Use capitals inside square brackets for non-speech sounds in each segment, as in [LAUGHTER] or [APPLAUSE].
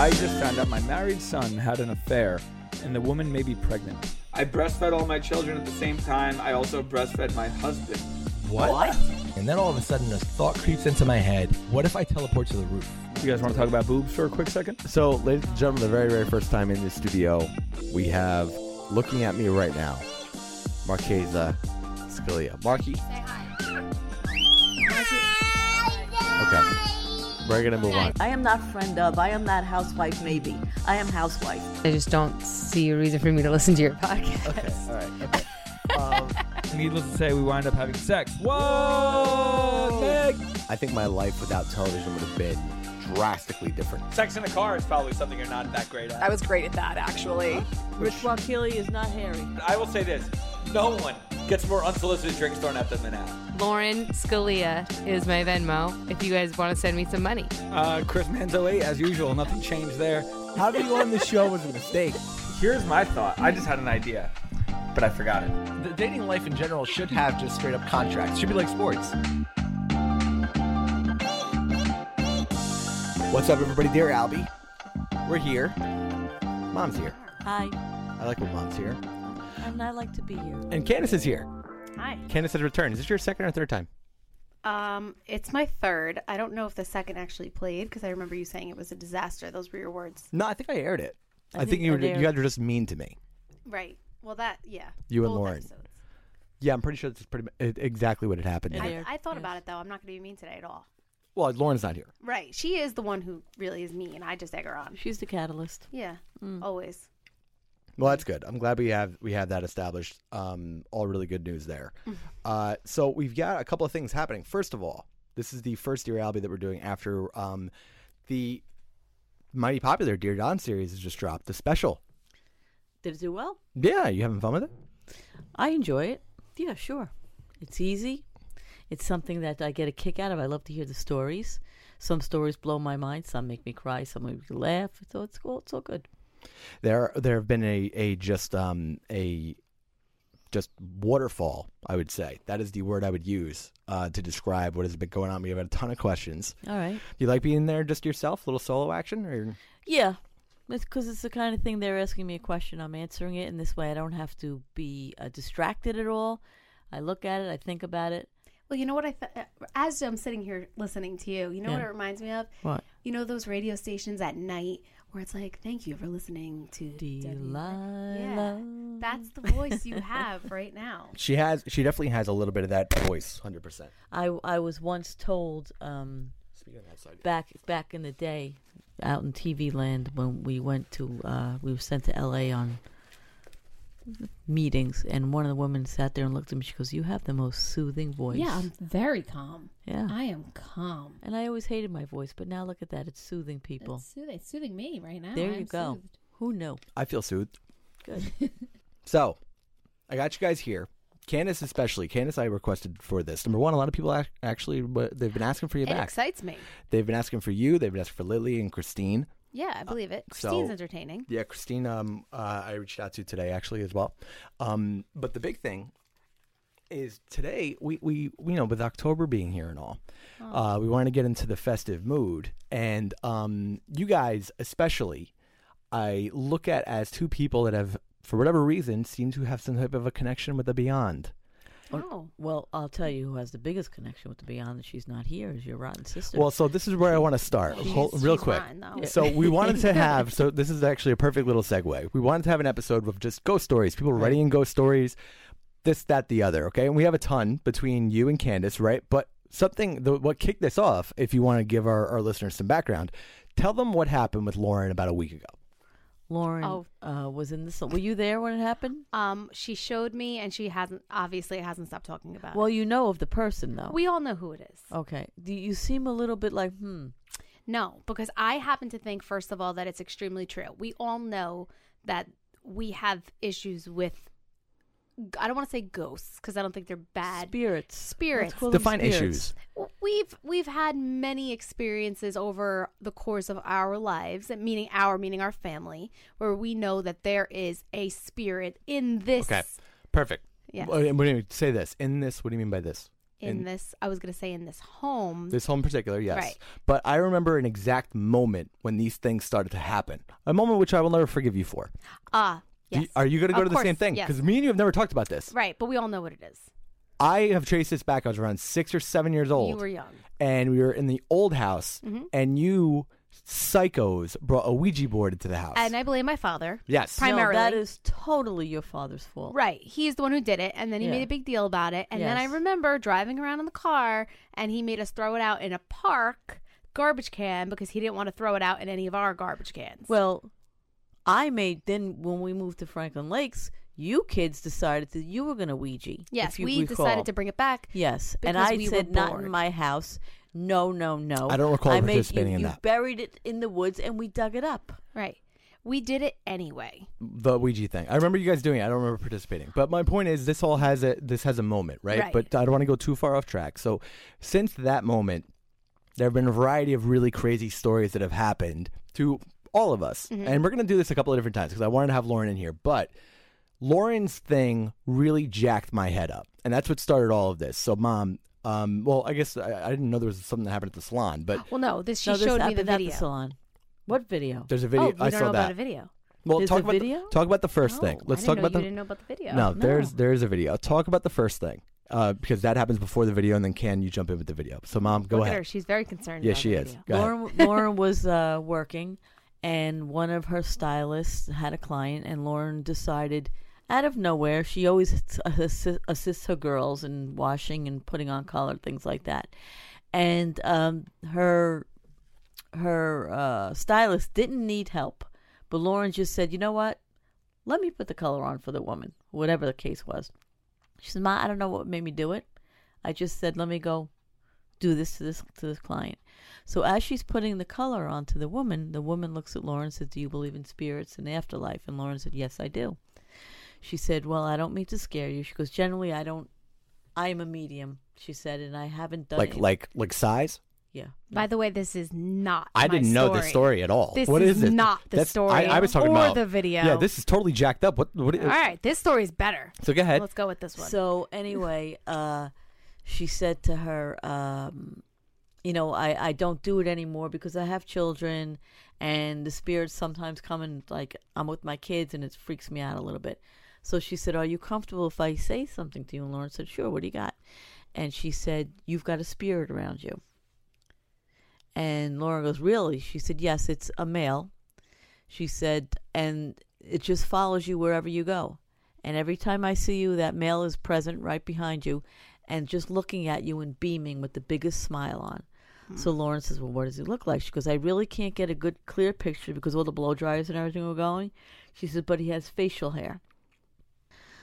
I just found out my married son had an affair, and the woman may be pregnant. I breastfed all my children at the same time. I also breastfed my husband. What? And then all of a sudden, a thought creeps into my head. What if I teleport to the roof? You guys want to talk about boobs for a quick second? So, ladies and gentlemen, the very, very first time in the studio, we have looking at me right now, Marchesa Scalia. Marky. Say hi. Marky. Okay. We're gonna move on. I am not friend of. I am not housewife. Maybe I am housewife. I just don't see a reason for me to listen to your podcast. Okay. All right. Okay. Um, [LAUGHS] Needless to say, we wind up having sex. Whoa, Meg! I think my life without television would have been drastically different. Sex in a car is probably something you're not that great at. I was great at that, actually. Rich Wakile is not hairy. I will say this: no one gets more unsolicited drinks thrown at them than Al. Lauren Scalia is my Venmo if you guys want to send me some money. Uh, Chris Manzo 8, as usual, nothing changed there. How did you on this show was a mistake? Here's my thought. I just had an idea, but I forgot it. The dating life in general should have just straight up contracts. Should be like sports. What's up, everybody? Dear Albie, we're here. Mom's here. Hi, I like when mom's here. And I like to be here. And Candace is here. Hi. Candace has returned. Is this your second or third time? Um, it's my third. I don't know if the second actually played because I remember you saying it was a disaster. Those were your words. No, I think I aired it. I, I think, think you were, you guys were just mean to me. Right. Well, that yeah. You and Both Lauren. episodes. Yeah, I'm pretty sure that's pretty mu- it- exactly what had happened. I, I thought yes. about it though. I'm not going to be mean today at all. Well, Lauren's not here. Right. She is the one who really is mean. I just egg her on. She's the catalyst. Yeah. Mm. Always. Well, that's good. I'm glad we have we have that established. Um, all really good news there. Uh, so we've got a couple of things happening. First of all, this is the first Dear Albie that we're doing after um, the mighty popular Dear Don series has just dropped. The special. Did it do well? Yeah, you having fun with it? I enjoy it. Yeah, sure. It's easy. It's something that I get a kick out of. I love to hear the stories. Some stories blow my mind. Some make me cry. Some make me laugh. So it's cool. It's all good. There there have been a a just um a just waterfall. I would say that is the word I would use uh, to describe what has been going on. We have had a ton of questions. All right. Do you like being there just yourself, little solo action, or Yeah, because it's the kind of thing they're asking me a question, I'm answering it, and this way I don't have to be uh, distracted at all. I look at it, I think about it. Well, you know what I th- as I'm sitting here listening to you, you know what it reminds me of? What? You know those radio stations at night where it's like, "Thank you for listening to Delilah. Yeah, that's the voice you have [LAUGHS] right now. she has? She definitely has a little bit of that voice, hundred percent. I I was once told um, back back in the day, out in TV land when we went to uh, we were sent to L.A. on meetings, and one of the women sat there and looked at me. She goes, "You have the most soothing voice." Yeah, I'm very calm. Yeah. I am calm. And I always hated my voice, but now look at that; it's soothing people. It's soothing, it's soothing me right now. there I'm you go. soothed. Who knew? I feel soothed. Good. [LAUGHS] So, I got you guys here Candace especially. Candace, I requested for this. Number one, a lot of people actually they've been asking for you It back. excites me. They've been asking for you. They've been asking for Lily and Christine. Yeah, I believe it. so- Christine's entertaining. Yeah, Christine. Um, uh, I reached out to today actually as well. Um, but the big thing is today we we you know with October being here and all, uh, we want to get into the festive mood, and um, you guys especially, I look at as two people that have, for whatever reason, seem to have some type of a connection with the beyond. Oh. Well, I'll tell you who has the biggest connection with the Beyond that she's not here is your rotten sister. Well, so this is where I want to start, She's- real she's quick. mine, though. So we wanted to have. So this is actually a perfect little segue. We wanted to have an episode of just ghost stories. People writing in ghost stories, this, that, the other. Okay, and we have a ton between you and Candace, right? But something, the, what kicked this off, if you want to give our, our listeners some background, tell them what happened with Lauren about a week ago. Lauren Oh. uh, was in this. Were you there when it happened? Um, she showed me, and she hasn't obviously hasn't stopped talking about Well, it. you know of the person though. We all know who it is. okay. Do you seem a little bit like hmm? No, because I happen to think, first of all, that it's extremely true. We all know that we have issues with. I don't want to say ghosts because I don't think they're bad. Spirits. Spirits. Let's call them Define spirits. issues. We've we've had many experiences over the course of our lives, meaning our meaning our family, where we know that there is a spirit in this. Okay, perfect. Yes. Well, and What do you say this? In this, what do you mean by this? In, this, I was going to say in this home. This home in particular, yes. Right. But I remember an exact moment when these things started to happen. A moment which I will never forgive you for. Ah, Do yes. you- are you going to go Of to the same course, thing? yes. Because me and you have never talked about this. Right, but we all know what it is. I have traced this back. I was around six or seven years old. You were young. And we were in the old house, Mhm. and you psychos brought a Ouija board into the house. And I blame my father. Yes. No, Primarily. No, that is totally your father's fault. Right. He's the one who did it. And then he Yeah. made a big deal about it. And then I Yes. remember driving around in the car and he made us throw it out in a park garbage can because he didn't want to throw it out in any of our garbage cans. Well, I made then when we moved to Franklin Lakes, you kids decided that you were going to Ouija. yes, we recall. decided to bring it back. Yes, and because I we said not in my house. No, no, no. I don't recall I made, participating you, in you that. buried it in the woods, and we dug it up. Right. We did it anyway. the Ouija thing. I remember you guys doing it. I don't remember participating. But my point is, this all has a this has a moment, right? Right. But I don't want to go too far off track. So since that moment, there have been a variety of really crazy stories that have happened to all of us, Mm-hmm. and we're going to do this a couple of different times because I wanted to have Lauren in here, but. Lauren's thing really jacked my head up, and that's what started all of this. So, mom, um, well, I guess I, I didn't know there was something that happened at the salon, but Well, no, this she no, this showed me the happened at video. the salon. What video? there's a video. Oh, you I don't saw know that. about a video? Well, There's talk a about video? The, talk about the first thing. Oh, Let's I talk didn't know about the. you didn't know about the video. No, there's No. there is a video. Talk about the first thing, uh, because that happens before the video, and then can you jump in with the video? So, mom, go Look ahead. at her. She's very concerned. Yeah, about she the is. video. Go ahead. Lauren, Lauren was uh, working, and one of her stylists had a client, and Lauren decided, out of nowhere, she always assi- assists her girls in washing and putting on color, things like that. And um, her her uh, stylist didn't need help, but Lauren just said, "You know what? Let me put the color on for the woman, whatever the case was." She said, "Ma, I don't know what made me do it. I just said, let me go do this to this to this client." So as she's putting the color onto the woman, the woman looks at Lauren and says, "Do you believe in spirits and afterlife?" And Lauren said, "Yes, I do." She said, "Well, I don't mean to scare you." She goes, "Generally, I don't. I am a medium," she said, "and I haven't done like it." like like size. yeah. By the way, this is not. I my didn't know this story at all. This What is is this? not the That's- story. I, I was talking or about the video. Yeah, this is totally jacked up. What? What? All right, this story is better. So go ahead. Let's go with this one. So anyway, uh, she said to her, um, you know, I, I don't do it anymore because I have children, and the spirits sometimes come and like I'm with my kids, and it freaks me out a little bit. So she said, "Are you comfortable if I say something to you?" And Lauren said, "Sure. What do you got?" And she said, "You've got a spirit around you." And Lauren goes, "Really?" She said, "Yes, it's a male." She said, "And it just follows you wherever you go." And every time I see you, that male is present right behind you and just looking at you and beaming with the biggest smile on. So Lauren says, Well, what does he look like? She goes, I really can't get a good, clear picture because all the blow dryers and everything were going. She says, But he has facial hair.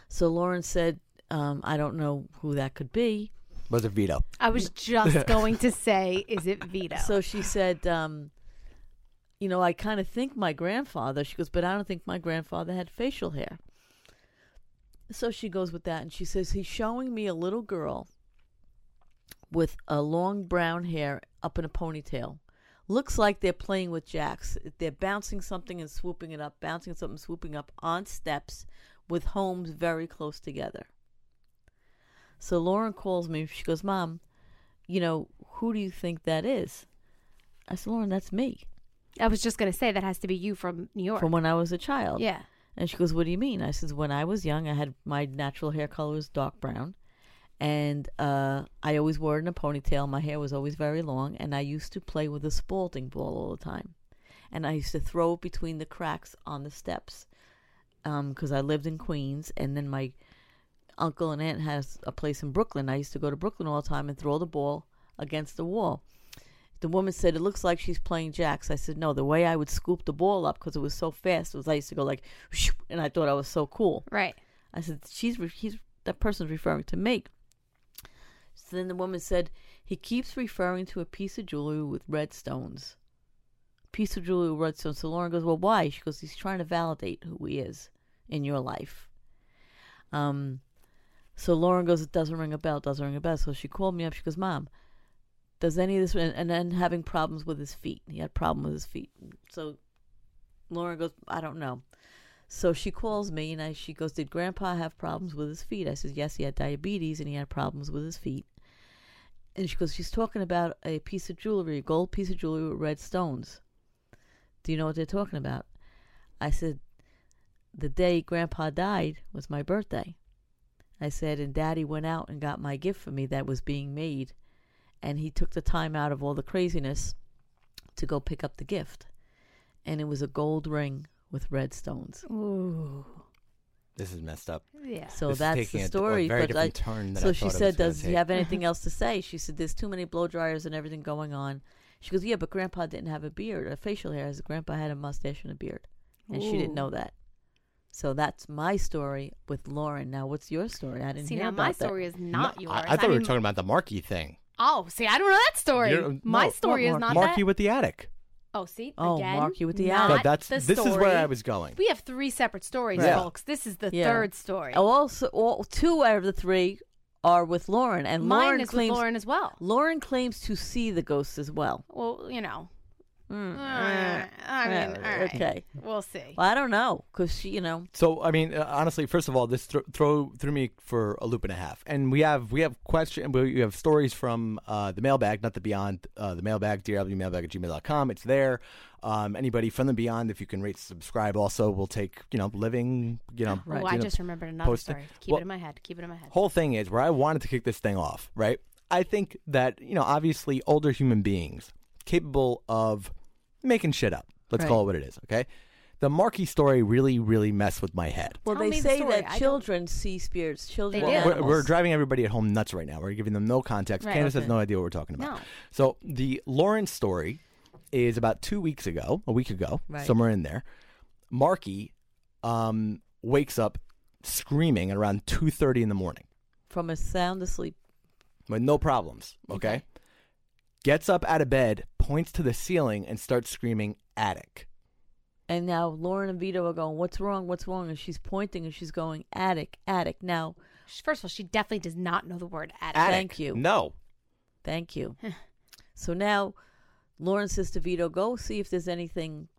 So Lauren said, um, I don't know who that could be. Was it Vito? I was just [LAUGHS] going to say, is it Vito? So she said, um, You know, I kind of think my grandfather. She goes, But I don't think my grandfather had facial hair. So she goes with that and she says he's showing me a little girl with a long brown hair up in a ponytail. Looks like they're playing with jacks. They're bouncing something and swooping it up, bouncing something, swooping up on steps with homes very close together. So Lauren calls me. She goes, Mom, you know, who do you think that is? I said, Lauren, that's me. I was just gonna say that has to be you from New York. From when I was a child. Yeah. And she goes, What do you mean? I says, When I was young, I had my natural hair color was dark brown. And uh, I always wore it in a ponytail. My hair was always very long. And I used to play with a Spalding ball all the time. And I used to throw it between the cracks on the steps because I lived in Queens. And then my uncle and aunt has a place in Brooklyn. I used to go to Brooklyn all the time and throw the ball against the wall. The woman said, It looks like she's playing jacks. I said, No, the way I would scoop the ball up because it was so fast was I used to go like, and I thought I was so cool. Right. I said, She's, he's, that person's referring to me. So then the woman said, He keeps referring to a piece of jewelry with red stones. Piece of jewelry with red stones. So Lauren goes, Well, why? She goes, He's trying to validate who he is in your life. Um, so Lauren goes, It doesn't ring a bell, doesn't ring a bell. So she called me up. She goes, Mom, does any of this and, and then having problems with his feet. He had a problem with his feet. So lauren goes i don't know. So she calls me and I, she goes did grandpa have problems with his feet? I says yes he had diabetes and he had problems with his feet. And she goes she's talking about a piece of jewelry a gold piece of jewelry with red stones. Do you know what they're talking about? I said the day grandpa died was my birthday. I said and daddy went out and got my gift for me that was being made and he took the time out of all the craziness to go pick up the gift. And it was a gold ring with red stones. Ooh. This is messed up. Yeah. So This that's taking the a- a story. very but different I, turn than so I she said, "Does he have anything else to say?" She said, "There's too many blow dryers and everything going on." She goes, "Yeah, but Grandpa didn't have a beard, a facial hair. As Grandpa had a mustache and a beard, and she didn't know that." So that's my story with Lauren. Now, what's your story? I didn't See hear now about my that. story is not yours. I, I thought we were talking about the Marky thing. Oh, see, I don't know that story. You don't- my no, story is Mar- not Marky that. You with the attic. Oh, see, Oh, again, Marky with the not No, that's the this is where story. I was going. We have three separate stories, Yeah. folks. This is the Yeah. third story. Oh, also, all, two out of the three are with Lauren, and Mine Lauren is claims with Lauren as well. Lauren claims to see the ghosts as well. Well, you know. Mm. Uh, I mean, Uh, all right. okay. We'll see. Well, I don't know because she, you know, So I mean, uh, honestly, first of all, this thro- throw threw me for a loop and a half, and we have we have question we have stories from uh, the mailbag, not the beyond uh, the mailbag, drwmailbag at gmail.com. It's there. Um, anybody from the beyond, if you can rate, subscribe. Also, we'll take you know living, you know. Oh, I know, just remembered another post it. story. Keep Well, it in my head. Keep it in my head. whole thing is where I wanted to kick this thing off, right? I think that, you know, obviously older human beings capable of making shit up. Let's Right. call it what it is, okay? The Marky story really, really messed with my head. well, Tell they me the say story. I that don't- children see spirits. Children, They and do. We're, we're driving everybody at home nuts right now. We're giving them no context. Right. Candace has Okay. no idea what we're talking about. No. So the Lauren's story is about two weeks ago, a week ago, Right. somewhere in there. Marky um, wakes up screaming at around two thirty in the morning. from a sound asleep. with no problems. Okay? Gets up out of bed, points to the ceiling, and starts screaming attic. And now Lauren and Vito are going, "What's wrong? What's wrong?" And she's pointing and she's going, "Attic, attic." Now, First of all, she definitely does not know the word attic. Attic. Thank you. No. thank you. so now, Lauren says to Vito, "Go see if there's anything,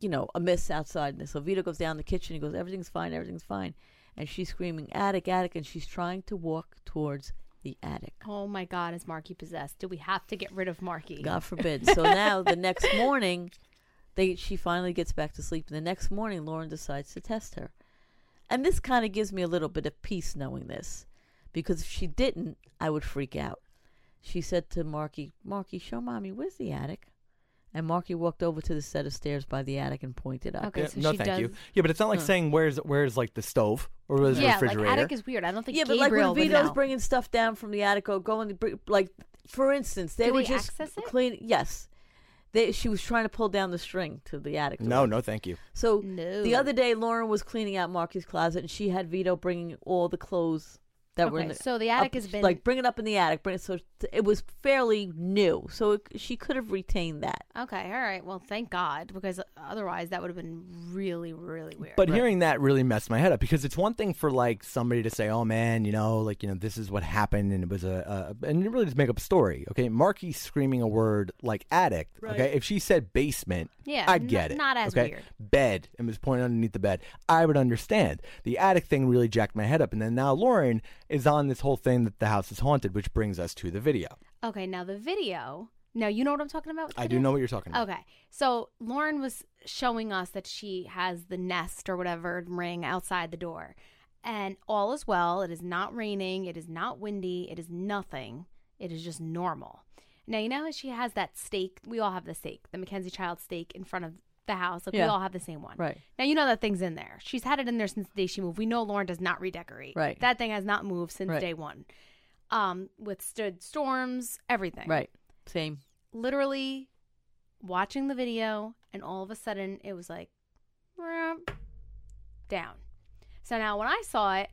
you know, amiss outside." And so Vito goes down the kitchen. He goes, "Everything's fine. Everything's fine." And she's screaming, "Attic, attic!" And she's trying to walk towards the attic. Oh my God, is Marky possessed? Do we have to get rid of Marky? God forbid. [LAUGHS] So now the next morning, they she finally gets back to sleep. And the next morning, Lauren decides to test her, and this kind of gives me a little bit of peace knowing this, because if she didn't, I would freak out. She said to Marky, "Marky, show mommy where's the attic." And Marky walked over to the set of stairs by the attic and pointed up. Okay, Yeah, so no, she thank you. Yeah, but it's not like Huh. saying where's where's like the stove or where's the yeah, like refrigerator. attic is weird. I don't think Yeah, but like Gabriel when would Vito's know. bringing stuff down from the attic or going to bring, like, for instance, they Do were they just access it? clean. Yes, they, she was trying to pull down the string to the attic. no, door. no, thank you. So No. the other day, Lauren was cleaning out Marky's closet, and she had Vito bringing all the clothes that were in Okay, the, so the attic up- has been- like bring it up in the attic. Bring it so it was fairly new, so it, she could have retained that. Okay, all right. Well, thank God, because otherwise that would have been really, really weird. But hearing that really messed my head up because it's one thing for like somebody to say, "Oh man, you know, like you know, this is what happened," and it was a, a and you really just make up a story. Okay, Marky screaming a word like addict. Okay, if she said basement, Yeah, I'd n- get it. not as okay? weird. Bed and was pointing underneath the bed, I would understand. The attic thing really jacked my head up, and then now Lauren is on this whole thing that the house is haunted, which brings us to the video. okay, now the video. Now you know what I'm talking about. I do know what you're talking about. Okay, so Lauren was showing us that she has the nest or whatever ring outside the door, and all is well. It is not raining. It is not windy. It is nothing. It is just normal. Now you know she has that stake. We all have the stake, the Mackenzie Child stake in front of the house. Like we all have the same one. Right. Now you know that thing's in there. She's had it in there since the day she moved. We know Lauren does not redecorate. Right. That thing has not moved since Right. day one. Um, withstood storms, everything Right. Same. literally watching the video and all of a sudden it was like down so now when i saw it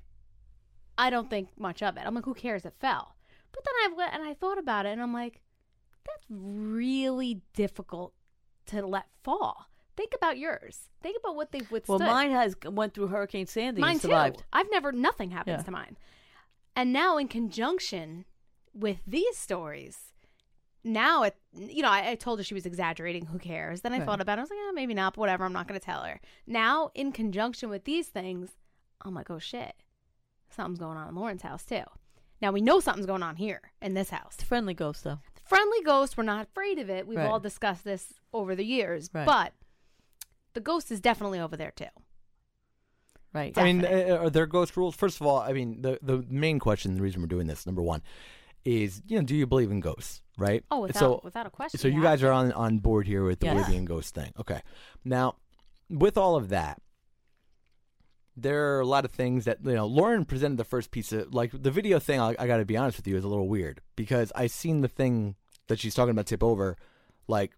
i don't think much of it i'm like who cares it fell but then i went and i thought about it and i'm like that's really difficult to let fall think about yours think about what they've withstood Well, mine has went through Hurricane Sandy mine survived. too i've never nothing happens Yeah. to mine and now in conjunction with these stories now it you know I, I told her she was exaggerating who cares then i Right. thought about it i was like oh, maybe not but whatever i'm not going to tell her now in conjunction with these things i'm like oh shit something's going on in lauren's house too now we know something's going on here in this house It's friendly ghost though. friendly ghost we're not afraid of it we've Right. all discussed this over the years Right. but the ghost is definitely over there too Right. I mean, uh, are there ghost rules? First of all, I mean, the the main question, the reason we're doing this, number one, is you know, do you believe in ghosts? Right. Oh, without- so, without a question, So you yeah. guys are on on board here with the Yes. believing in ghost thing. Okay. Now, with all of that, there are a lot of things that you know. Lauren presented the first piece of like the video thing. I, I got to be honest with you, is a little weird because I seen the thing that she's talking about tip over, like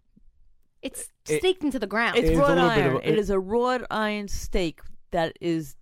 it's It- staked into the ground It's It's a wrought little bit iron. of a- it is a wrought iron stake that is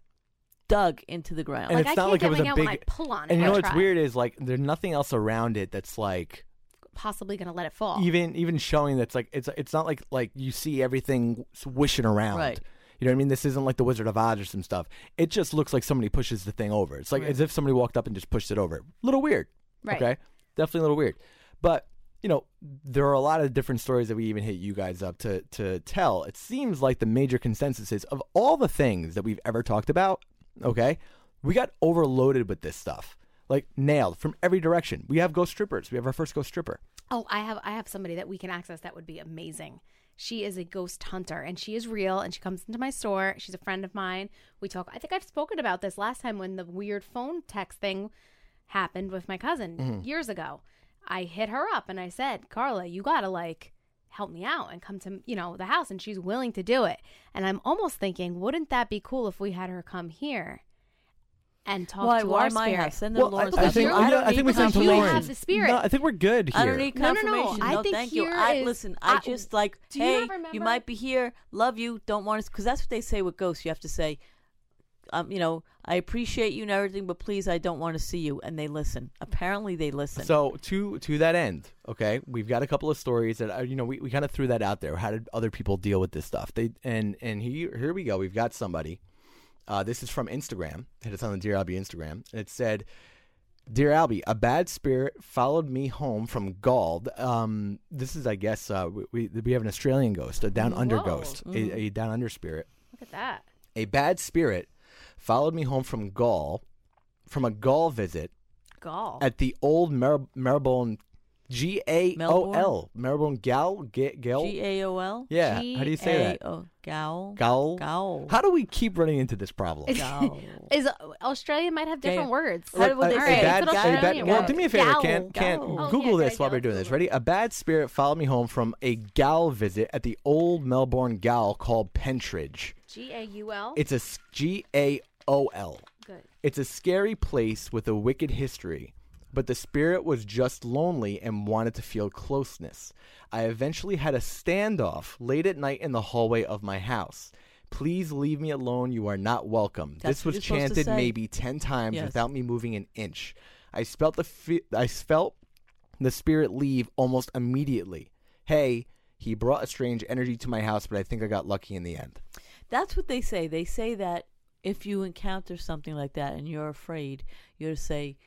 dug into the ground. and it's not like it was a out when I big. pull on it and you and know what's try. weird is like there's nothing else around it that's like possibly going to let it fall even even showing that's like it's it's not like like you see everything swishing around. Right. You know what I mean? This isn't like the Wizard of Oz or some stuff. It just looks like somebody pushes the thing over. It's like Right. as if somebody walked up and just pushed it over. A little weird. Right. Okay. Definitely a little weird. But you know, there are a lot of different stories that we even hit you guys up to to tell. It seems like the major consensus is of all the things that we've ever talked about, okay, we got overloaded with this stuff. Like nailed from every direction. We have ghost strippers. We have our first ghost stripper. Oh, I have I have somebody that we can access that would be amazing. She is a ghost hunter and she is real and she comes into my store. She's a friend of mine. We talk I think I've spoken about this last time when the weird phone text thing happened with my cousin Mhm. years ago. I hit her up and I said, "Carla, you got to like help me out and come to, you know, the house." And she's willing to do it. And I'm almost thinking, wouldn't that be cool if we had her come here? And talk Why- to why our my spirit. house? Send her to Lauren's I, I think, I I, I think we need sent to Lauren. have the spirit. No, I think we're good here. I don't need No, no, no. confirmation. I think thank you. here I listen. I, I- just like, Do you hey, not remember? might be here. Love you. Don't want to, because that's what they say with ghosts. You have to say, um, you know, I appreciate you and everything, but please, I don't want to see you. And they listen. Apparently, they listen. So to to that end, okay, we've got a couple of stories that are, you know we, we kind of threw that out there. How did other people deal with this stuff? They and and here here we go. We've got somebody. Uh, this is from Instagram. And it's on the Dear Albie Instagram, and it said, "Dear Albie, a bad spirit followed me home from Gald. Um, this is, I guess, uh, we, we we have an Australian ghost, a down under Whoa. ghost, Mhm. a, a down under spirit." Look at that. A bad spirit followed me home from Gaul, from a Gaul visit Gall. at the old Mar- Marylebone, G A O L, Marylebone Gal, Ga- Gal. G A O L. Yeah, how do you say that? G-A-O- Gowl. Gaul. Gowl. How do we keep running into this problem? [LAUGHS] Is uh, Australia might have different Gay. words. Look, a- a bad- It's an a Australian bad- well, word. do me a favor. Gowl. Can't can't Oh, Google yeah, this good while idea. we're doing Let's this. Ready? A bad spirit followed me home from a gal visit at the old Melbourne gal called Pentridge. G A U L. It's a G A O L. Good. It's a scary place with a wicked history, but the spirit was just lonely and wanted to feel closeness. I eventually had a standoff late at night in the hallway of my house. Please leave me alone. You are not welcome. That's this what was you're supposed to chanted say. maybe 10 times Yes. without me moving an inch. I felt the fe- I felt the spirit leave almost immediately. Hey, he brought a strange energy to my house, but I think I got lucky in the end. That's what they say. They say that if you encounter something like that and you're afraid, you're to say,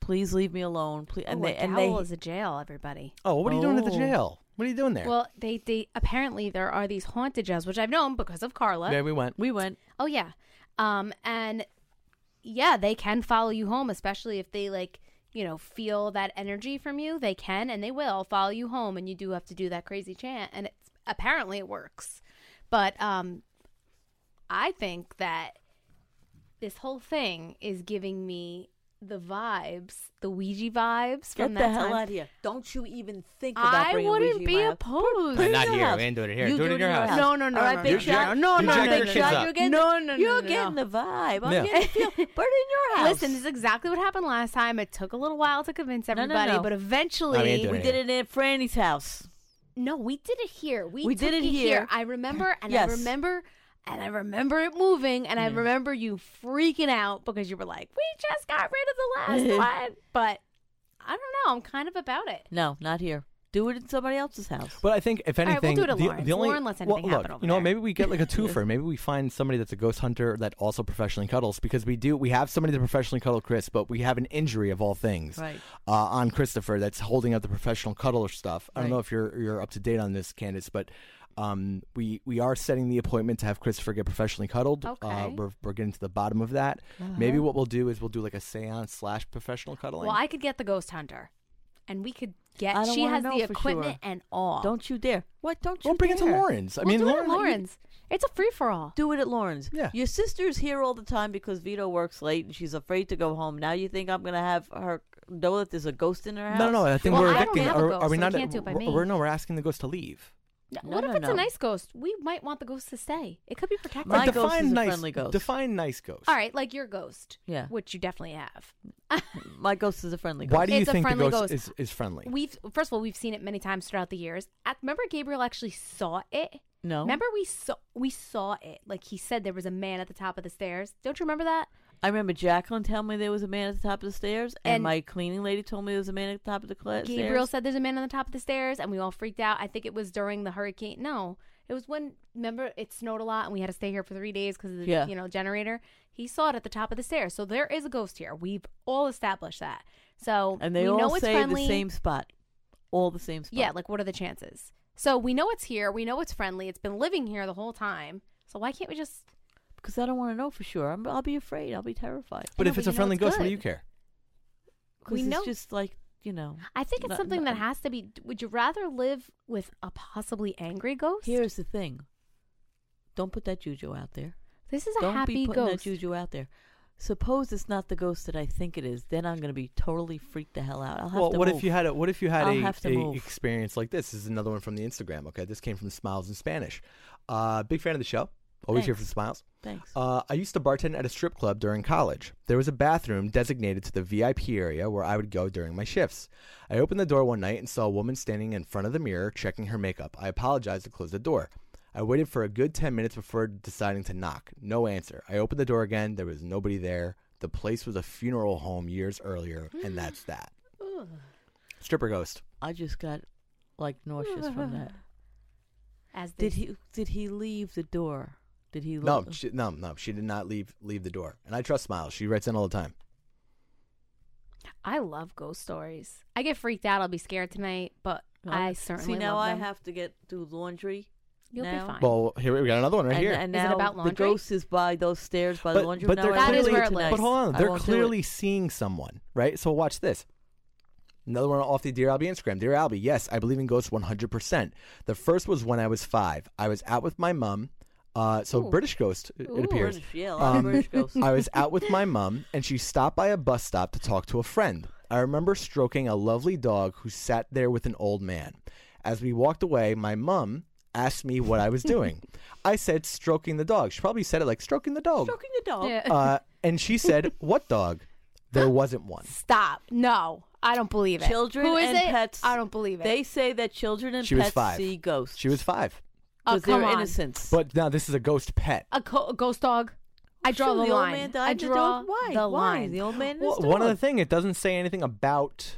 "Please leave me alone." Please, and oh, they a and they is a jail, everybody. Oh, what are you doing at the Oh. jail? What are you doing there? Well, they they apparently there are these haunted jails, which I've known because of Carla. yeah, we went. we went. Oh yeah, um, and yeah, they can follow you home, especially if they like you know feel that energy from you. They can and they will follow you home, and you do have to do that crazy chant, and it's apparently it works. But um, I think that this whole thing is giving me the vibes, the Ouija vibes Get from the hell time. out of here! Don't you even think about I bringing wouldn't Ouija be in my opposed. Put it in Not your here. house. We ain't doing it here. You Do it in your house. No, no, no, All right, no, big no, shot. no, You no, jack no, your no, kids no, up. You're getting, No, no, no, You're no, getting no. the vibe. I'm Yeah. getting the feel. [LAUGHS] Put it in your house. Listen, this is exactly what happened last time. It took a little while to convince No, no, everybody, no. but oh, eventually I mean, do we it did it at Franny's house. No, we did it here. We, We took did it here. I remember, and Yes. I remember, and I remember it moving, and I remember you freaking out because you were like, "We just got rid of the last [LAUGHS] one." But I don't know. I'm kind of about it. No, not here. Do it in somebody else's house. But I think if right, we'll anything, do it at the, the only Lauren lets well, anything look, happen over you know, there. maybe we get like a twofer. maybe we find somebody that's a ghost hunter that also professionally cuddles because we do. We have somebody that professionally cuddle Chris, but we have an injury of all things Right. uh, on Christopher that's holding up the professional cuddler stuff. I don't Right. know if you're you're up to date on this, Candace, but. Um, we we are setting the appointment to have Christopher get professionally cuddled. Uh, Okay. we're we're getting to the bottom of that. Maybe what we'll do is we'll do like a seance slash professional cuddling. Well, I could get the ghost hunter, and we could get. I don't She has know the equipment sure. and all. Don't you dare. What? Don't you We'll bring it to dare. Lauren's. I We'll mean, do it Lauren, at Lauren's. It's a free for all. Do it at Lauren's. Yeah. Your sister's here all the time because Vito works late and she's afraid to go home. Now you think I'm gonna have her know that there's a ghost in her house? No, no, no. I think Well, we're I don't evicting. have a Are, ghost, are we so not? you can't do it by we're- me. We're no. We're asking the ghost to leave. No, what if it's no. a nice ghost? We might want the ghost to stay. It could be protected. My Like, ghost define is a nice, friendly ghost. Define nice ghost. All right, like your ghost. Yeah. Which you definitely have. [LAUGHS] My ghost is a friendly ghost. Why do you It's a think the friendly ghost, ghost. is is friendly? We've first of all we've seen it many times throughout the years. At, remember Gabriel actually saw it. No. Remember we saw we saw it. Like he said there was a man at the top of the stairs. Don't you remember that? I remember Jacqueline telling me there was a man at the top of the stairs, and, And- my cleaning lady told me there was a man at the top of the cla- Gabriel stairs. said there's a man on the top of the stairs, and we all freaked out. I think it was during the hurricane. No, it was when remember it snowed a lot, and we had to stay here for three days because of the Yeah. you know generator. He saw it at the top of the stairs, so there is a ghost here. We've all established that. So and they all know it's say the same spot, all the same spot. Yeah, like what are the chances? So we know it's here. We know it's friendly. It's been living here the whole time. So why can't we just? Because I don't want to know for sure. I'm, I'll be afraid. I'll be terrified. but know, if but it's a friendly it's ghost, what do you care? Because We it's know- just like you know. I think it's No- something no- that has to be. Would you rather live with a possibly angry ghost? Here's the thing. Don't put that juju out there. this is a happy thing. Don't happy be putting that juju out there. Suppose it's not the ghost that I think it is. Then I'm going to be totally freaked the hell out. I'll have Well, to what move. if you had a what if you had I'll a, a experience like this? This is another one from the Instagram. Okay, this came from Smiles in Spanish. Uh, big fan of the show. Always here for Thanks. Smiles. Thanks. Uh, I used to bartend at a strip club during college. There was a bathroom designated to the VIP area where I would go during my shifts. I opened the door one night and saw a woman standing in front of the mirror checking her makeup. I apologized and closed the door. I waited for a good 10 minutes before deciding to knock. No answer. I opened the door again. There was nobody there. The place was a funeral home years earlier, and [GASPS] that's that. Stripper ghost. I just got like nauseous from [SIGHS] that. As Did he? Did he leave the door? Did he? No, lo- she, no, no. She did not leave leave the door. And I trust Smiles. She writes in all the time. I love ghost stories. I get freaked out. I'll be scared tonight, but No. I certainly see now. love I them. have to get do laundry. You'll now. be fine. Well, here we got another one right and, here. and Is it now about laundry? the ghost is by those stairs by but, the laundry. but now they're I That is where it lives. but hold on, they're won't do it. clearly seeing someone, right? So watch this. Another one off the Dear Albie Instagram. Dear Albie, yes, I believe in ghosts 100%. The first was when I was five. I was out with my mum. Uh, so Ooh. British ghost, it, Ooh. appears. British, yeah, a lot of Um, British ghosts. [LAUGHS] I was out with my [LAUGHS] mum, and she stopped by a bus stop to talk to a friend. I remember stroking a lovely dog who sat there with an old man. As we walked away, my mum asked me what I was [LAUGHS] doing. I said, stroking the dog. She probably said it like, stroking the dog. Stroking the dog. Yeah. Uh, and she said, what dog? There wasn't one. Stop. No, I don't believe it. Children Who is and it? pets. I don't believe it. They say that children and She was pets five. see ghosts. She was five. Oh, because they're come on. innocents. But now this is a ghost pet. A, co- a ghost dog. I draw Sure, the, the old line. man died I and the draw dog- why? the Why? line. The old man Well, one other thing, it doesn't say anything about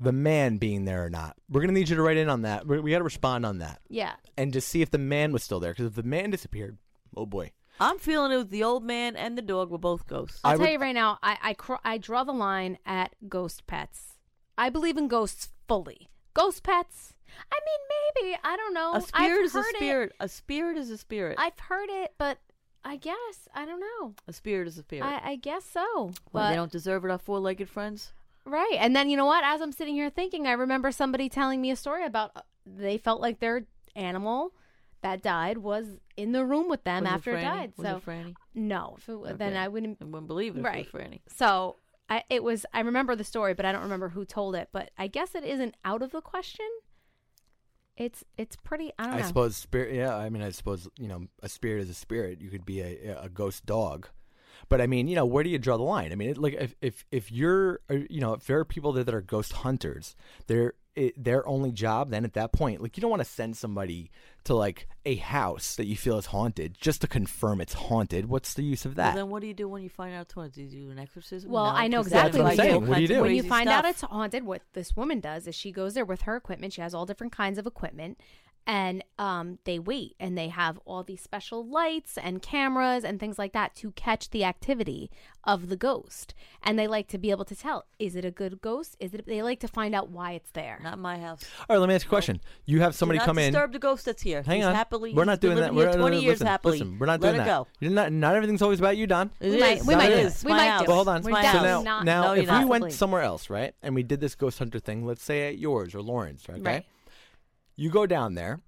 the man being there or not. We're gonna need you to write in on that. We, we got to respond on that Yeah. and just see if the man was still there. Because if the man disappeared, oh boy. I'm feeling it was the old man and the dog were both ghosts. I'll I tell would- you right now, I I, cr- I draw the line at ghost pets. I believe in ghosts fully. Ghost pets. I mean, maybe I don't know. a spirit I've is a heard it. spirit. A spirit is a spirit. I've heard it, but I guess I don't know. a spirit is a spirit. I, I guess so. Why, But they don't deserve it, our four-legged friends? right, and then you know what? As I'm sitting here thinking, I remember somebody telling me a story about uh, they felt like their animal that died was in the room with them Was after it, Franny? died. Was so it no, if it, then I wouldn't I wouldn't believe it right. if it was Franny. So I, it was. I remember the story, but I don't remember who told it. But I guess it isn't out of the question. It's it's pretty. I don't I know. suppose spirit. Yeah, I mean, I suppose you know, a spirit is a spirit. You could be a, a ghost dog, but I mean, you know, where do you draw the line? I mean, it, like if if if you're, uh, you know, if there are people there that are ghost hunters, they're it, their only job then at that point, like you don't want to send somebody to like a house that you feel is haunted just to confirm it's haunted. What's the use of Well, that? then what do you do when you find out it's haunted? Do you do an exorcism? Well, No, I know exactly what what I'm you saying. do. What do you do? When you Crazy find out it's haunted, what this woman does is she goes there with her equipment. She has all different kinds of equipment, and um, they wait and they have all these special lights and cameras and things like that to catch the activity of the ghost. And they like to be able to tell: is it a good ghost? Is it? They like to find out why it's there. Not my house. All right, let me ask you a question. You have somebody do not come in. disturb the ghost that's here. Hang He's on. Happily, we're not doing that. We're here not, 20 years listen, happily. Listen, we're not Let doing it that. go. You're not. Not everything's always about you, Don. It We might- we might it is. We might house. do. Well, hold on. We're My down So house. now, not- now No, if we went somewhere else, right, and we did this ghost hunter thing, let's say at yours or Lauren's, okay? Right. You go down there.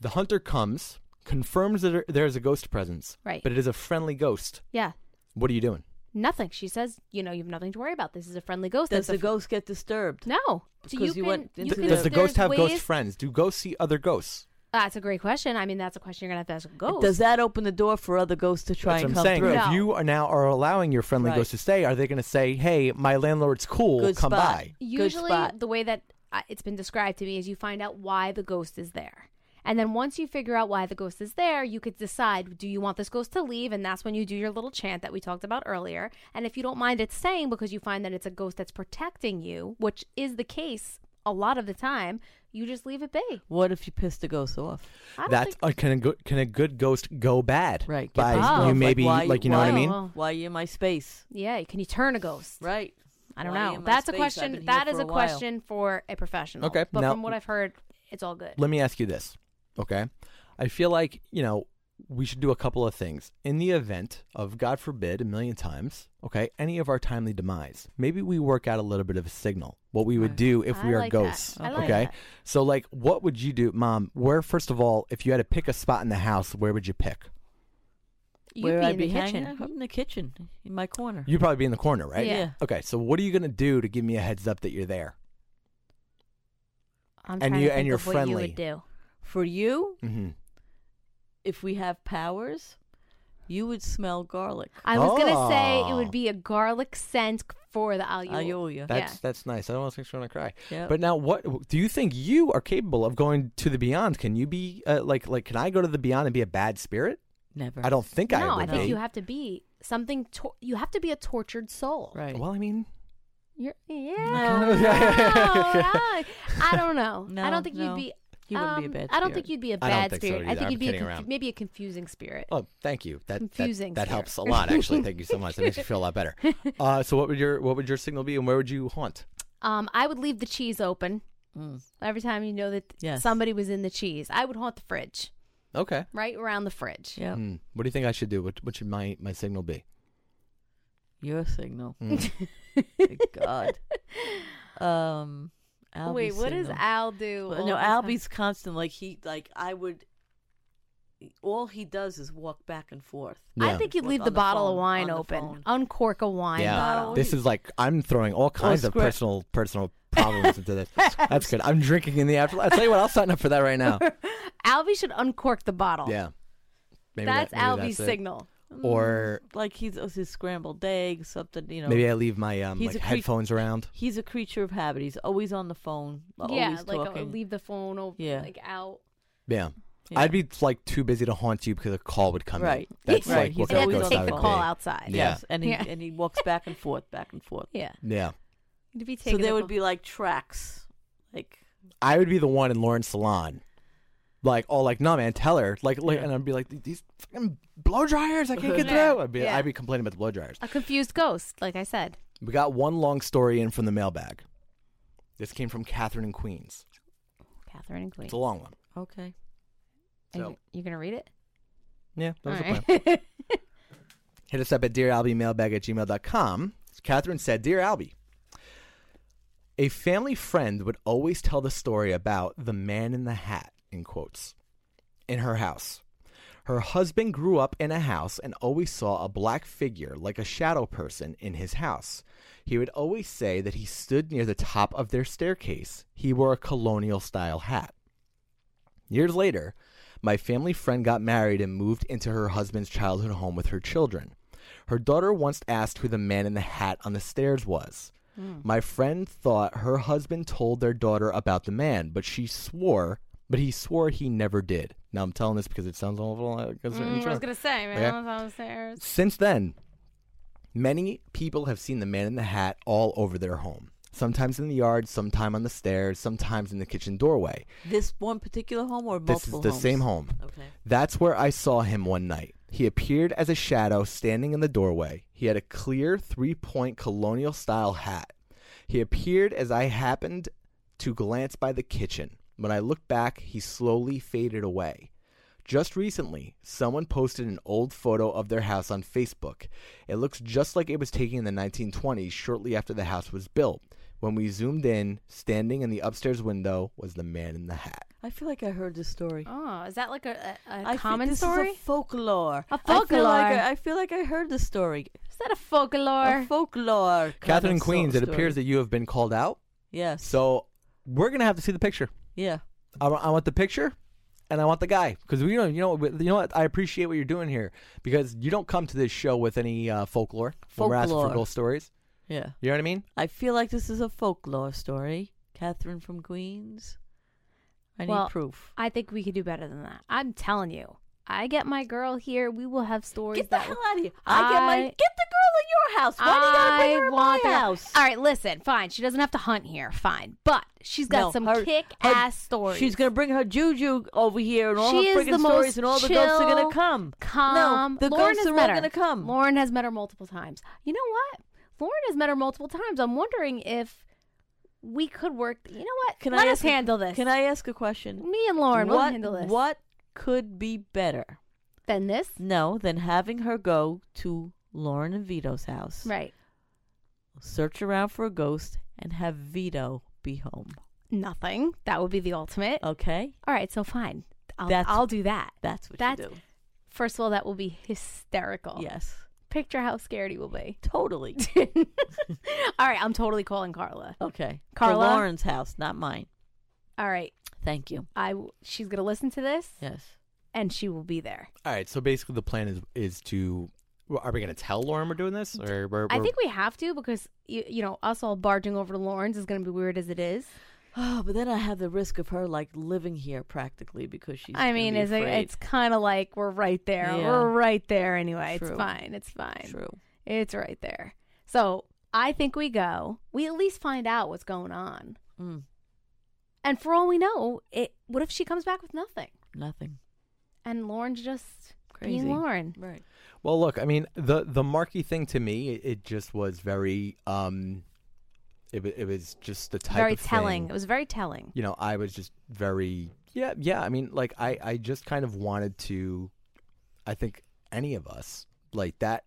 The hunter comes, confirms that there's a ghost presence, Right. but it is a friendly ghost. Yeah. What are you doing? Nothing. She says, you know, you have nothing to worry about. This is a friendly ghost. Does That's a the fr- ghost get disturbed? No. So Because you you can, went you into can, the- Does the ghost there's have ghost ways- friends? Do ghosts see other ghosts? That's a great question. I mean, that's a question you're gonna have to ask a ghost. Does that open the door for other ghosts to try That's and what I'm come saying. through? If you are now are allowing your friendly Right. ghost to stay, are they going to say, "Hey, my landlord's cool, Good come spot. by"? Good Usually, spot. the way that it's been described to me is you find out why the ghost is there. And then once you figure out why the ghost is there, you could decide do you want this ghost to leave? And that's when you do your little chant that we talked about earlier. And if you don't mind it staying because you find that it's a ghost that's protecting you, which is the case a lot of the time, you just leave it be. What if you piss the ghost off? That's think- uh, can a go- can a good ghost go bad? Right. get By pissed off. you Like, maybe why, like you know why, what I mean? Why you in my space? yeah, can you turn a ghost? Right. I don't Why know. in my That's a space? I've question. here That is for a a while. question for a professional. Okay, But now- from what I've heard, it's all good. Let me ask you this, okay? I feel like you know we should do a couple of things in the event of God forbid a million times, okay? Any of our timely demise, maybe we work out a little bit of a signal. What we would uh, do if I we are like that. ghosts, I like okay? that. So like, what would you do, Mom? Where first of all, if you had to pick a spot in the house, where would you pick? You'd Where be I'd in the be kitchen. hanging? I'm in the kitchen, in my corner. You'd probably be in the corner, right? Yeah. Okay, so what are you gonna do to give me a heads up that you're there? I'm And you- to and think you're of what you friendly. would do. For you, Mm-hmm. if we have powers, you would smell garlic. I was gonna say it would be a garlic scent for the alule. Ayuya. That's Yeah. that's nice. I don't want to make to cry. Yep. But now, what do you think you are capable of going to the beyond? Can you be uh, like like? Can I go to the beyond and be a bad spirit? Never. I don't think I no, would I think be. you have to be something. To- you have to be a tortured soul. Right. well, I mean, You're, yeah. No. [LAUGHS] no, I, I don't know. I don't think no. you'd be. You wouldn't be a um, bad I don't think spirit. you'd be a I don't bad think so spirit. I either. think I'm you'd be a kidding conf- around. maybe a confusing spirit. oh, thank you. That Confusing that, that spirit. helps a lot. Actually, thank you so much. That makes me feel a lot better. [LAUGHS] Uh, so, what would your what would your signal be, and where would you haunt? Um, I would leave the cheese open Mm. every time you know that Yes. somebody was in the cheese. I would haunt the fridge, Okay. right around the fridge. Yep. Hmm. What do you think I should do? What what should my my signal be? Your signal. [LAUGHS] Good God. Um. Albie's Wait, what does. Al do? Well, no, the? Albie's constant. Like he, like I would. All he does is walk back and forth. I think you'd leave the the bottle of wine open, uncork a wine yeah. bottle. This is like I'm throwing all kinds of personal personal problems into this. [LAUGHS] That's good. I'm drinking in the after. I'll tell you what. I'll sign up for that right now. [LAUGHS] Albie should uncork the bottle. Yeah. Maybe that's that- maybe Albie's that's signal. Or Like he's his scrambled eggs, something you know. maybe I leave my um like a crea- headphones around. He's a creature of habit. He's always on the phone. yeah, like uh, talking. leave the phone over, Yeah. like out. Yeah. I'd be like too busy to haunt you because a call would come Right. in. That's Right. like He's what You that ghost take I the call be. outside. Yeah. Yes, and he Yeah. and he walks back and forth, back and forth. Yeah. Yeah. To be So taking there the would call. be like tracks, like I would be the one in Lauren's salon. Like, oh, like, no, man, tell her. Like, like and I'd be like, these fucking blow dryers, I can't get [LAUGHS] Yeah. through. I'd be, Yeah. I'd be complaining about the blow dryers. a confused ghost, like I said. We got one long story in from the mailbag. This came from Catherine in Queens. Catherine and Queen. It's a long one. okay. Are So- you, you gonna read it? Yeah, that was All the right. plan. [LAUGHS] Hit us up at dearalbiemailbag at gmail.com. Catherine said, Dear Albie, a family friend would always tell the story about the man in the hat, in quotes, in her house. Her husband grew up in a house and always saw a black figure, like a shadow person, in his house. He would always say that he stood near the top of their staircase. He wore a colonial style hat. Years later, my family friend got married and moved into her husband's childhood home with her children. Her daughter once asked who the man in the hat on the stairs was. My friend thought her husband told their daughter about the man, but she swore, but he swore he never did. Now I'm telling this because it sounds awful. like Mm, I was gonna say, man. Okay. Downstairs. Since then, many people have seen the man in the hat all over their home. Sometimes in the yard, sometime on the stairs, sometimes in the kitchen doorway. This one particular home or This is the homes? same home. Okay. That's where I saw him one night. He appeared as a shadow standing in the doorway. He had a clear three point colonial style hat. He appeared as I happened to glance by the kitchen. When I looked back, he slowly faded away. Just recently, someone posted an old photo of their house on Facebook. It looks just like it was taken in the 1920s, shortly after the house was built. When we zoomed in, standing in the upstairs window was the man in the hat. I feel like I heard this story. Oh, is that like a, a, a I think common this story? Is a folklore. A I feel like folklore. I, I feel like I heard the story. is that a folklore? A folklore. Catherine Queens, so- it appears that you have been called out. Yes. So we're gonna have to see the picture. yeah. I, I want the picture, and I want the guy because we don't. You know, you know what? I appreciate what you're doing here because you don't come to this show with any uh, folklore. When we're asking for Folklore. ghost stories. Yeah. You know what I mean? I feel like this is a folklore story. Catherine from Queens. I need proof. I think we could do better than that. I'm telling you. I get my girl here. We will have stories Get the that hell out of here. I, get my I- get the girl in your house. Why do you gotta bring I her in my the- house? All right, listen, fine. She doesn't have to hunt here, fine. But she's got No, some her- kick her- ass stories. She's gonna bring her juju over here, and all She her freaking stories, and all the ghosts are gonna come. calm. No, the Lauren ghosts are met all gonna come. Lauren has met her multiple times. You know what? Lauren has met her multiple times. I'm wondering if we could work. You know what? Can Let I us ask a- handle this. Can I ask a question? Me and Lauren will handle this. What could be better? than this? No, than having her go to Lauren and Vito's house, Right. search around for a ghost, and have Vito be home. Nothing. That would be the ultimate. Okay, All right, so fine. I'll, That's- I'll do that. that's what That's you do. first of all, that will be hysterical. Yes, Picture how scared he will be. [LAUGHS] totally. all right, I'm totally calling Carla. Okay, Carla? For Lauren's house, not mine. All right, Thank you. I w- she's gonna listen to this Yes. and she will be there. All right. So basically, the plan is is to. well, Are we gonna tell Lauren we're doing this, or we're, I we're- think we have to because you, you know us all barging over to Lauren's is gonna be weird as it is. Oh, but then I have the risk of her like living here practically because she's. I mean, be it's afraid. it's kind of like we're right there. Yeah. We're right there anyway. True. It's fine. It's fine. true. It's right there. So I think we go. We at least find out what's going on. Mm, And for all we know, it. What if she comes back with nothing? nothing. And Lauren's just Crazy. being Lauren. Right. Well, look. I mean, the the Marky thing to me, it, it just was very. um it, it was just the type Very of telling. thing- It was very telling. you know, I was just very yeah, yeah. I mean, like I, I just kind of wanted to. I think any of us like that.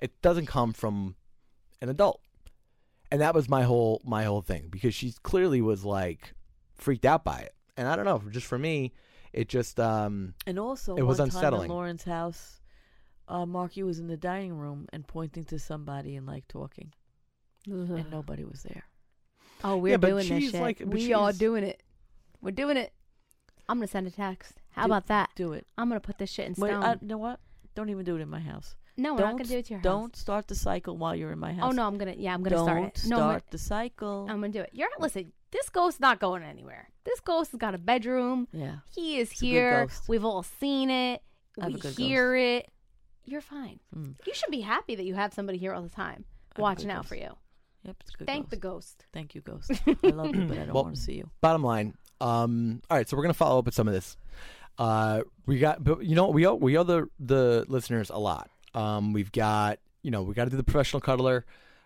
It doesn't come from an adult, and that was my whole my whole thing because she clearly was like freaked out by it, and I don't know, just for me, it just um And also, It was unsettling. in Lauren's house, uh, Marky was in the dining room and pointing to somebody and like talking, and nobody was there. Oh, we're Yeah, but doing this she's shit. like- but we are she's- doing it. We're doing it. I'm gonna send a text. How Do- about that? Do it. I'm gonna put this shit in Wait, stone. I, you know what? Don't even do it in my house. no, we're don't not gonna do it to your house. Don't start the cycle while you're in my house. Oh no, I'm gonna. Yeah, I'm gonna don't start it. No, I'm start the cycle. I'm gonna do it. You're listen. this ghost's not going anywhere. This ghost has got a bedroom. Yeah. He is It's a good here. ghost. We've all seen it. I have we a good hear it. You're fine. Mm. You should be happy that you have somebody here all the time I have a watching good out ghost. for you. Yep, it's a good Thank ghost. the ghost. Thank you, ghost. [LAUGHS] I love you, but I don't Well, want to see you. Bottom line, um, all right. So we're gonna follow up with some of this. Uh, we got, but you know, we owe we owe the the listeners a lot. Um, we've got, you know, we got to do the professional cuddler.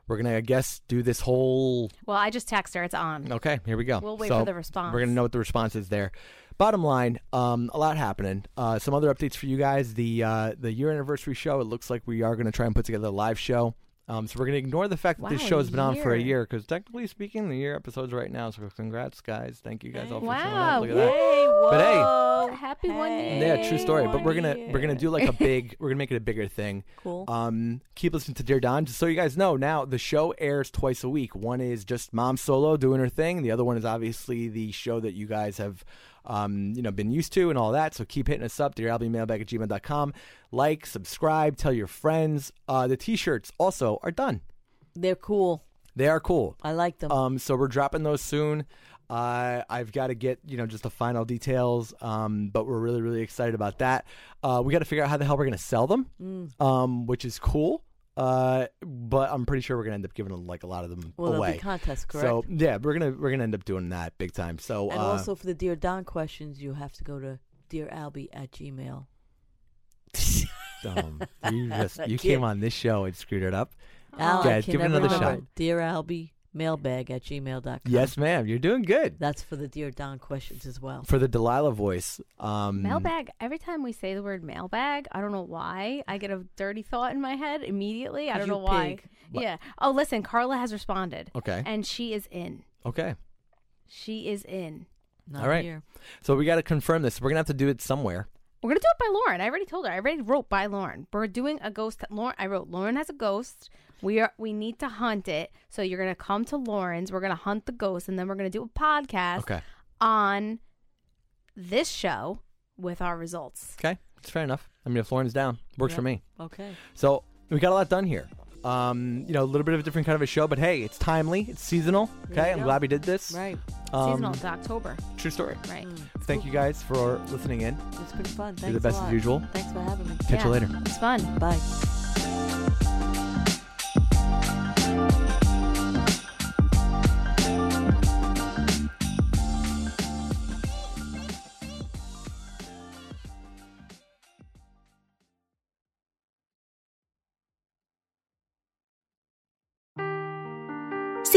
We're gonna, I guess, do this whole. Well, I just text her. It's on. Okay, here we go. We'll wait So for the response. We're gonna know what the response is there. Bottom line, um, a lot happening. Uh, some other updates for you guys. The uh, the year anniversary show. It looks like we are gonna try and put together a live show. Um, so we're gonna ignore the fact that this show's been on for a year. year because technically speaking, the year episodes right now. So congrats, guys. Thank you guys all for showing up. Wow. Look at that. Hey, But hey, whoa. Happy one year. yeah, true story. But we're gonna One we're gonna do like a big. we're gonna make it a bigger thing. Cool. Um, keep listening to Dear Don. Just so you guys know, now the show airs twice a week. One is just Mom Solo doing her thing. The other one is obviously the show that you guys have, um, you know, been used to and all that. So keep hitting us up. DearAlbieMailbag at gmail.com. Like, subscribe, tell your friends. Uh, the T-shirts also are done. They're cool. They are cool. I like them. Um, so we're dropping those soon. Uh, I've got to get you know just the final details, um, but we're really really excited about that. Uh, we got to figure out how the hell we're gonna sell them, Mm. um, which is cool. Uh, but I'm pretty sure we're gonna end up giving like a lot of them well, there'll away. be contests, correct? So yeah, we're gonna we're gonna end up doing that big time. So and uh, also for the Dear Don questions, you have to go to dearalbie at gmail. [LAUGHS] um, you just [LAUGHS] you came on this show and screwed it up. Al, Guys, I can give it never another remember. shot. Dear Albie, mailbag at gmail.com. Yes, ma'am. You're doing good That's for the Dear Don questions as well. for the Delilah voice. Um, Mailbag. Every time we say the word mailbag, I don't know why. I get a dirty thought in my head immediately. I don't You know why. pig. Yeah. Oh, listen, Carla has responded. Okay. And she is in. Okay. She is in. Not All right. here. So we got to confirm this. We're gonna have to do it somewhere. We're gonna do it by Lauren. I already told her. I already wrote by Lauren. We're doing a ghost. Lauren. I wrote. Lauren has a ghost. We are. We need to hunt it. So you're gonna come to Lauren's. We're gonna hunt the ghost, and then we're gonna do a podcast Okay. on this show with our results. Okay, it's fair enough. I mean, if Lauren's down, works for me. Okay. So we got a lot done here. Um, you know, a little bit of a different kind of a show, but hey, it's timely, it's seasonal. Okay, I'm glad we did this. Right. Um, Seasonal to October. True story. Right. Mm. Thank you guys for listening in. It's been fun. Thanks You're the best a as usual. Thanks for having me. Catch you later. It's fun. Bye.